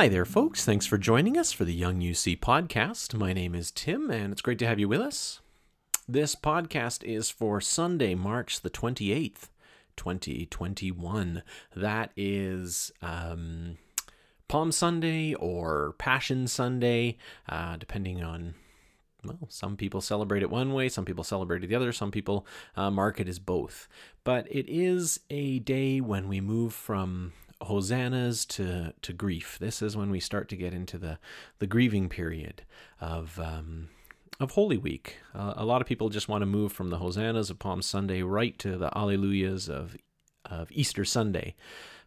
Hi there, folks. Thanks for joining us for the Young UC podcast. My name is Tim, and it's great to have you with us. This podcast is for Sunday, March the 28th, 2021. That is um, Palm Sunday or Passion Sunday, uh, depending on well, some people celebrate it one way, some people celebrate it the other, some people uh, mark it as both. But it is a day when we move from hosannas to, to grief. This is when we start to get into the, the grieving period of, um, of Holy Week. Uh, a lot of people just want to move from the hosannas of Palm Sunday right to the alleluias of, of Easter Sunday.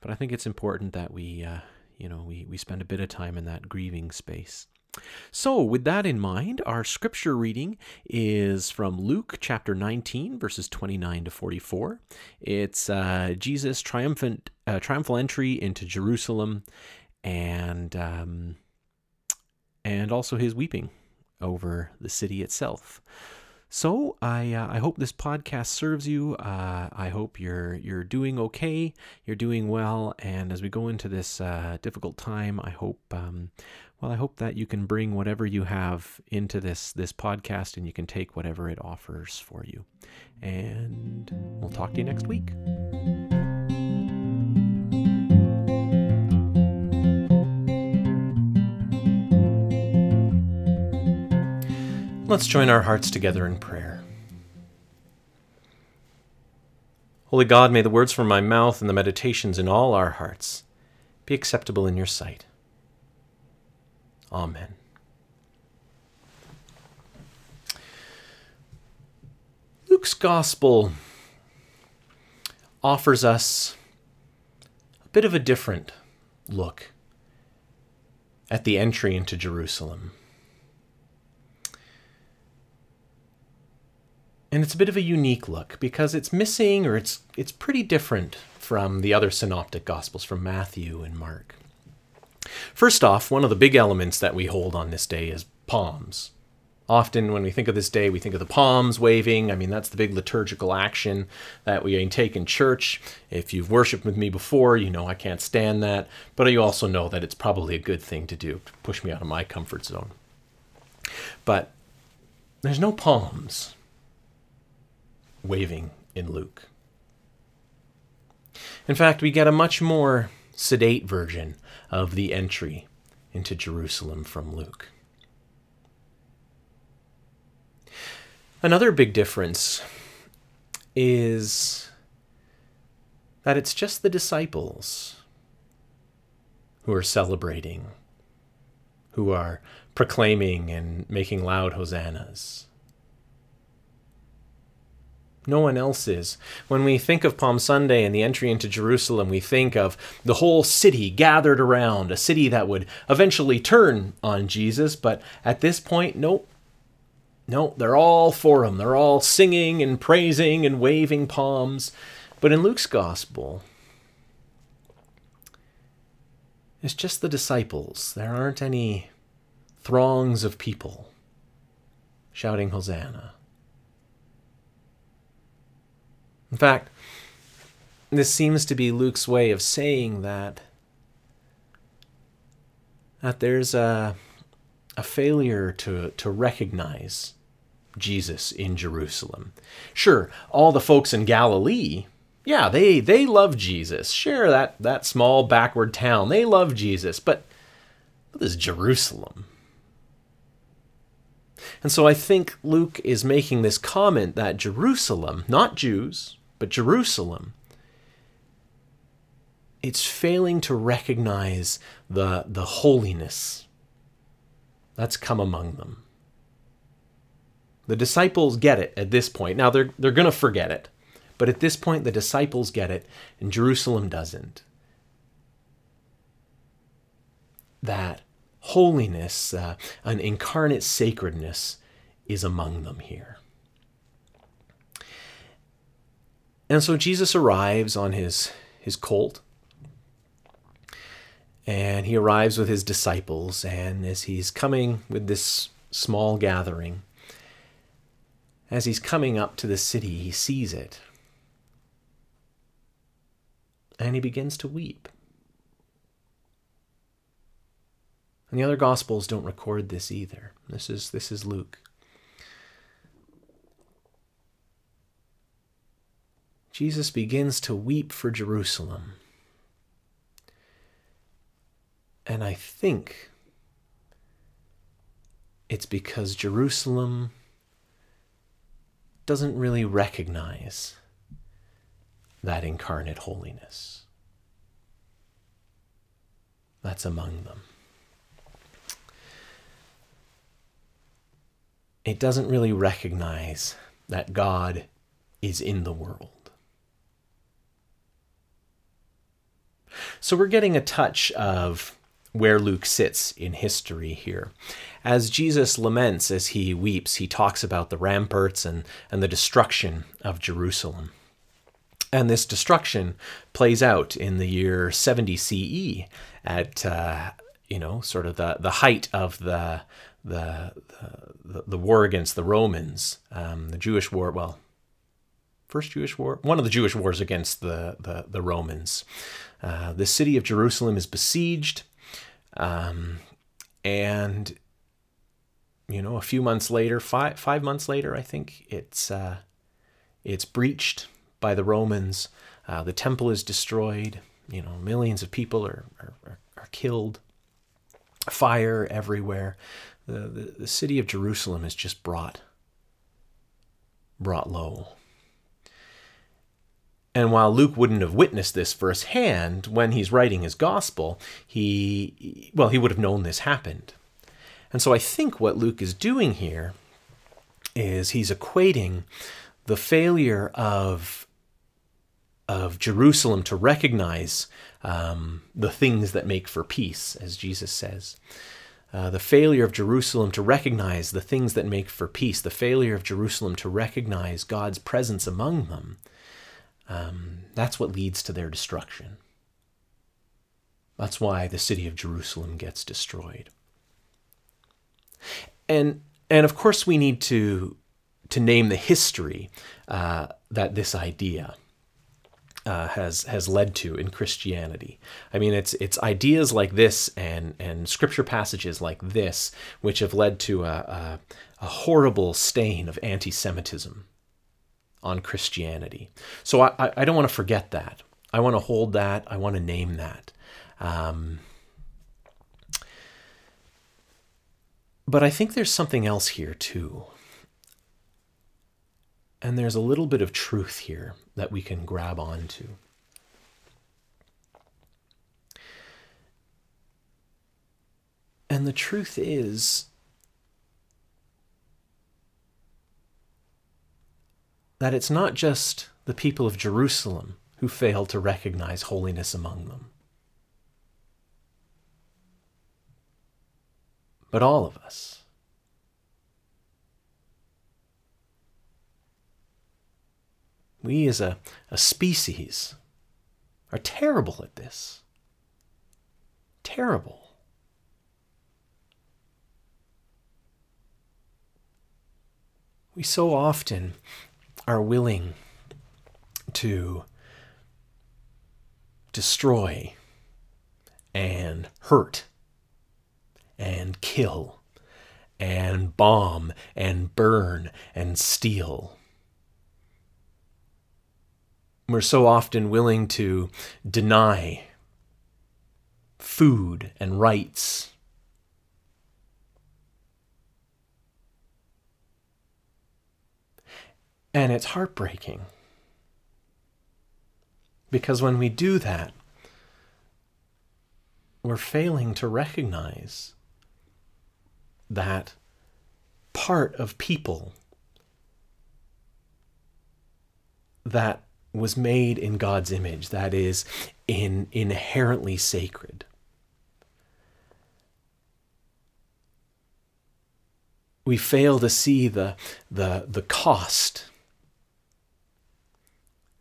But I think it's important that we, uh, you know, we, we spend a bit of time in that grieving space. So, with that in mind, our scripture reading is from Luke chapter 19, verses 29 to 44. It's uh, Jesus' triumphant, uh, triumphal entry into Jerusalem and, um, and also his weeping over the city itself. So I uh, I hope this podcast serves you. Uh, I hope you're you're doing okay. You're doing well, and as we go into this uh, difficult time, I hope um, well I hope that you can bring whatever you have into this this podcast, and you can take whatever it offers for you. And we'll talk to you next week. Let's join our hearts together in prayer. Holy God, may the words from my mouth and the meditations in all our hearts be acceptable in your sight. Amen. Luke's Gospel offers us a bit of a different look at the entry into Jerusalem. and it's a bit of a unique look because it's missing or it's it's pretty different from the other synoptic gospels from Matthew and Mark. First off, one of the big elements that we hold on this day is palms. Often, when we think of this day, we think of the palms waving. I mean, that's the big liturgical action that we take in church. If you've worshiped with me before, you know I can't stand that. But you also know that it's probably a good thing to do to push me out of my comfort zone. But there's no palms waving in Luke. In fact, we get a much more sedate version of the entry into Jerusalem from Luke. Another big difference is that it's just the disciples who are celebrating, who are proclaiming and making loud hosannas. No one else is. When we think of Palm Sunday and the entry into Jerusalem, we think of the whole city gathered around, a city that would eventually turn on Jesus. But at this point, nope. No, they're all for him. They're all singing and praising and waving palms. But in Luke's gospel, it's just the disciples. There aren't any throngs of people shouting Hosanna. In fact, this seems to be Luke's way of saying that that there's a a failure to to recognize Jesus in Jerusalem. Sure, all the folks in Galilee, yeah, they they love Jesus. Sure, that that small backward town, they love Jesus, but what is Jerusalem? And so I think Luke is making this comment that Jerusalem, not Jews, but Jerusalem, it's failing to recognize the, the holiness that's come among them. The disciples get it at this point. Now they're, they're going to forget it. But at this point, the disciples get it, and Jerusalem doesn't. That holiness, uh, an incarnate sacredness, is among them here. And so Jesus arrives on his, his colt. And he arrives with his disciples. And as he's coming with this small gathering, as he's coming up to the city, he sees it. And he begins to weep. And the other gospels don't record this either. This is this is Luke. Jesus begins to weep for Jerusalem. And I think it's because Jerusalem doesn't really recognize that incarnate holiness that's among them. It doesn't really recognize that God is in the world. So we're getting a touch of where Luke sits in history here. As Jesus laments, as he weeps, he talks about the ramparts and, and the destruction of Jerusalem. And this destruction plays out in the year 70 CE at, uh, you know, sort of the, the height of the, the, the, the war against the Romans, um, the Jewish war, well, first Jewish war, one of the Jewish wars against the, the, the Romans. Uh, the city of Jerusalem is besieged. Um, and you know, a few months later, five five months later, I think it's uh, it's breached by the Romans. Uh, the temple is destroyed. You know, millions of people are are, are killed. Fire everywhere. The, the the city of Jerusalem is just brought brought low. And while Luke wouldn't have witnessed this firsthand when he's writing his gospel, he, well, he would have known this happened. And so I think what Luke is doing here is he's equating the failure of, of Jerusalem to recognize um, the things that make for peace, as Jesus says. Uh, the failure of Jerusalem to recognize the things that make for peace, the failure of Jerusalem to recognize God's presence among them, um, that's what leads to their destruction. That's why the city of Jerusalem gets destroyed. And and of course we need to to name the history uh, that this idea uh, has has led to in Christianity. I mean, it's it's ideas like this and and scripture passages like this which have led to a, a, a horrible stain of anti-Semitism on Christianity. So I, I don't want to forget that. I want to hold that. I want to name that. Um, but I think there's something else here too. And there's a little bit of truth here that we can grab onto. And the truth is that it's not just the people of Jerusalem who fail to recognize holiness among them, but all of us. We as a, a species are terrible at this. Terrible. We so often are willing to destroy and hurt and kill and bomb and burn and steal. We're so often willing to deny food and rights And it's heartbreaking. Because when we do that, we're failing to recognize that part of people that was made in God's image, that is in inherently sacred. We fail to see the, the, the cost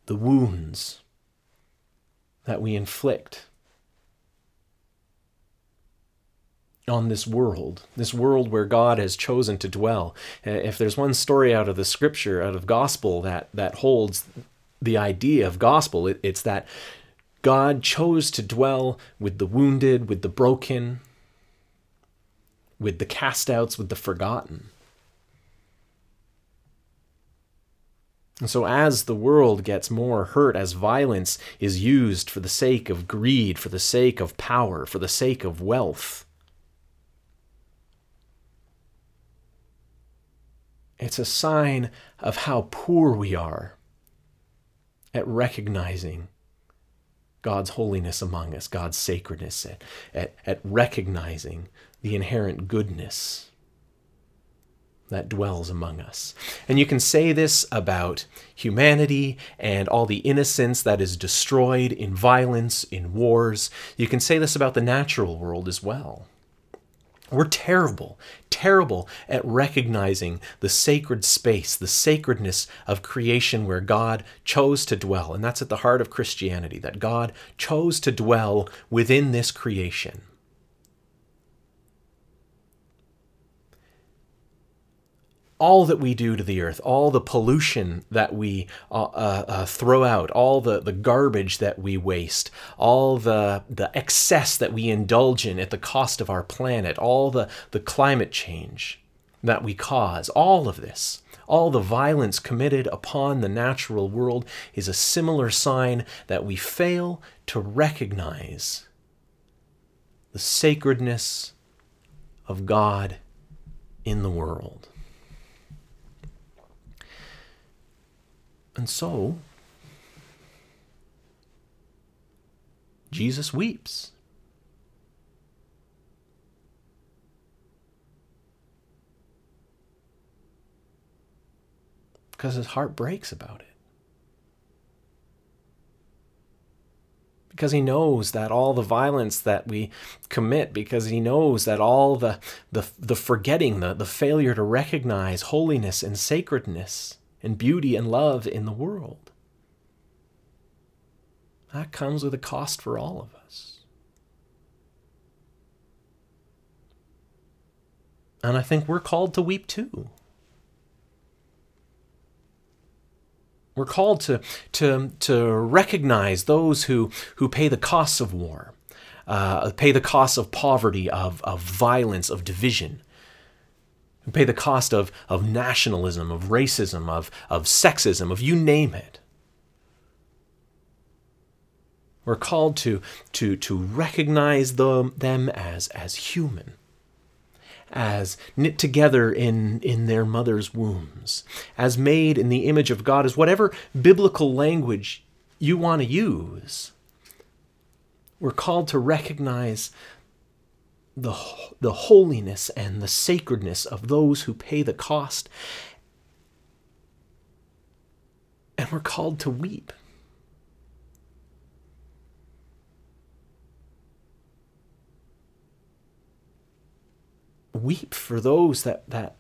the wounds that we inflict on this world, this world where God has chosen to dwell. Uh, if there's one story out of the scripture, out of gospel that that holds the idea of gospel, it, it's that God chose to dwell with the wounded, with the broken, with the cast outs, with the forgotten. And so, as the world gets more hurt, as violence is used for the sake of greed, for the sake of power, for the sake of wealth, it's a sign of how poor we are at recognizing God's holiness among us, God's sacredness, at, at, at recognizing the inherent goodness that dwells among us. And you can say this about humanity and all the innocence that is destroyed in violence, in wars. You can say this about the natural world as well. We're terrible, terrible at recognizing the sacred space, the sacredness of creation where God chose to dwell. And that's at the heart of Christianity, that God chose to dwell within this creation. All that we do to the earth, all the pollution that we uh, uh, uh, throw out, all the, the garbage that we waste, all the, the excess that we indulge in at the cost of our planet, all the, the climate change that we cause, all of this, all the violence committed upon the natural world is a similar sign that we fail to recognize the sacredness of God in the world. And so, Jesus weeps. Because his heart breaks about it. because he knows that all the violence that we commit, because he knows that all the, the, the forgetting, the, the failure to recognize holiness and sacredness and beauty and love in the world. That comes with a cost for all of us. And I think we're called to weep too. We're called to, to, to recognize those who, who pay the costs of war, uh, pay the costs of poverty, of, of violence, of division, pay the cost of, of nationalism, of racism, of, of sexism, of you name it. We're called to, to, to recognize them, them as, as human, as knit together in, in their mother's wombs, as made in the image of God, as whatever biblical language you want to use. We're called to recognize the, the holiness and the sacredness of those who pay the cost. And we're called to weep. Weep for those that, that,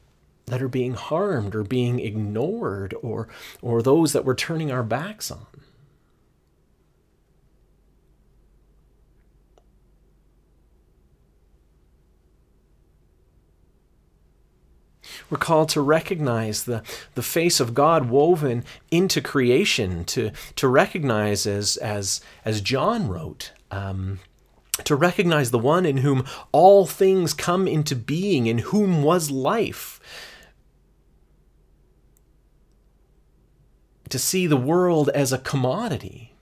that are being harmed or being ignored or, or those that we're turning our backs on. We're called to recognize the, the face of God woven into creation, to, to recognize, as, as, as John wrote, um, to recognize the one in whom all things come into being, in whom was life. To see the world as a commodity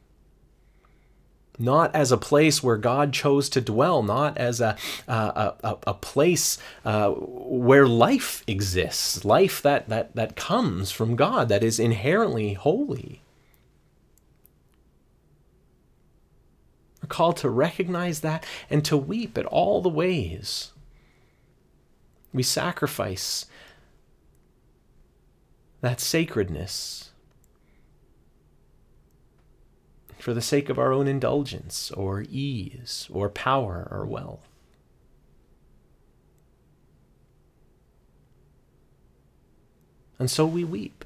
not as a place where God chose to dwell, not as a, a, a, a place uh, where life exists, life that, that, that comes from God, that is inherently holy. We're called to recognize that and to weep at all the ways we sacrifice that sacredness for the sake of our own indulgence or ease or power or wealth. And so we weep.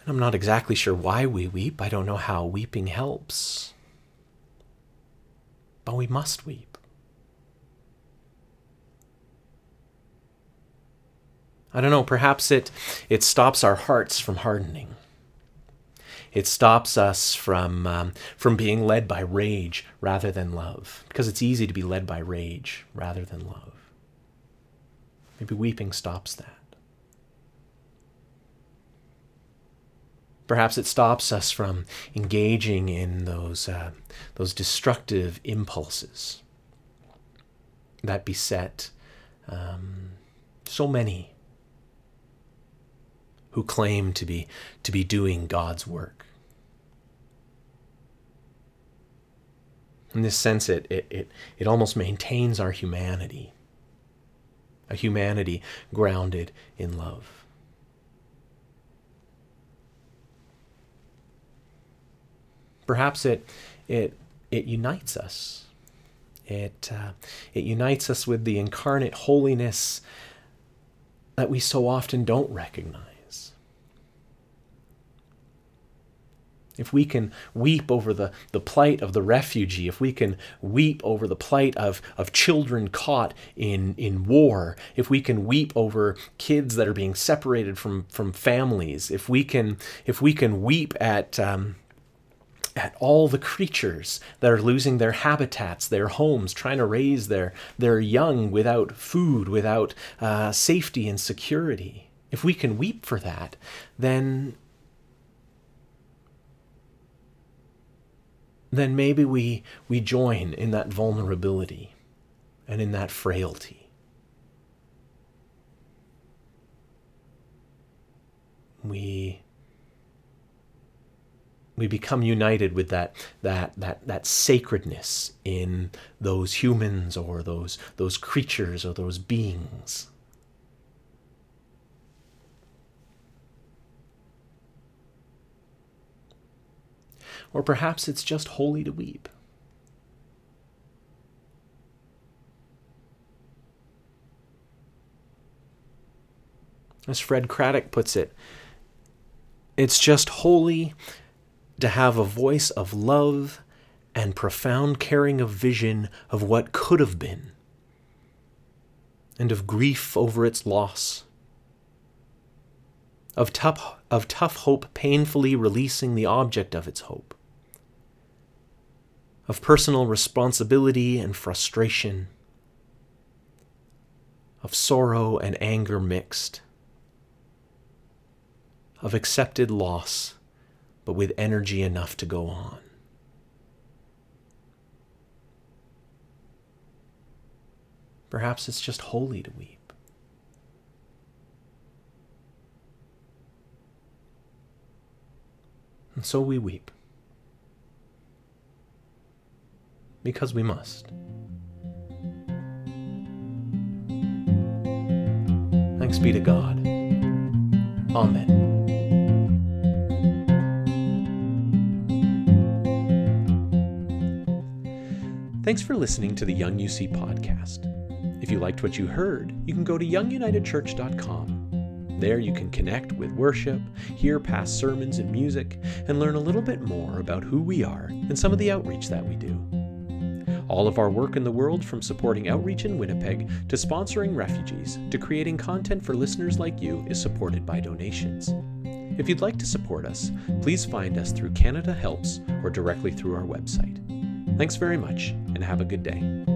And I'm not exactly sure why we weep. I don't know how weeping helps. But we must weep. I don't know, perhaps it, it stops our hearts from hardening. it stops us from um, from being led by rage rather than love, because it's easy to be led by rage rather than love. Maybe weeping stops that. Perhaps it stops us from engaging in those, uh, those destructive impulses that beset um, so many who claim to be, to be doing God's work. In this sense, it, it, it, it almost maintains our humanity, a humanity grounded in love. Perhaps it, it, it unites us. It, uh, it unites us with the incarnate holiness that we so often don't recognize. If we can weep over the, the plight of the refugee, if we can weep over the plight of, of children caught in, in war, if we can weep over kids that are being separated from, from families, if we can, if we can weep at, um, at all the creatures that are losing their habitats, their homes, trying to raise their, their young without food, without uh, safety and security. If we can weep for that, then then maybe we we join in that vulnerability and in that frailty. We we become united with that that that that sacredness in those humans or those those creatures or those beings or perhaps it's just holy to weep. As Fred Craddock puts it, it's just holy to have a voice of love and profound caring of vision of what could have been, and of grief over its loss, of tough, of tough hope painfully releasing the object of its hope, of personal responsibility and frustration, of sorrow and anger mixed, of accepted loss but with energy enough to go on. Perhaps it's just holy to weep. And so we weep. Because we must. Thanks be to God. Amen. Thanks for listening to the Young UC podcast. If you liked what you heard, you can go to youngunitedchurch.com. There you can connect with worship, hear past sermons and music, and learn a little bit more about who we are and some of the outreach that we do. All of our work in the world, from supporting outreach in Winnipeg to sponsoring refugees to creating content for listeners like you, is supported by donations. If you'd like to support us, please find us through Canada Helps or directly through our website. Thanks very much, and have a good day.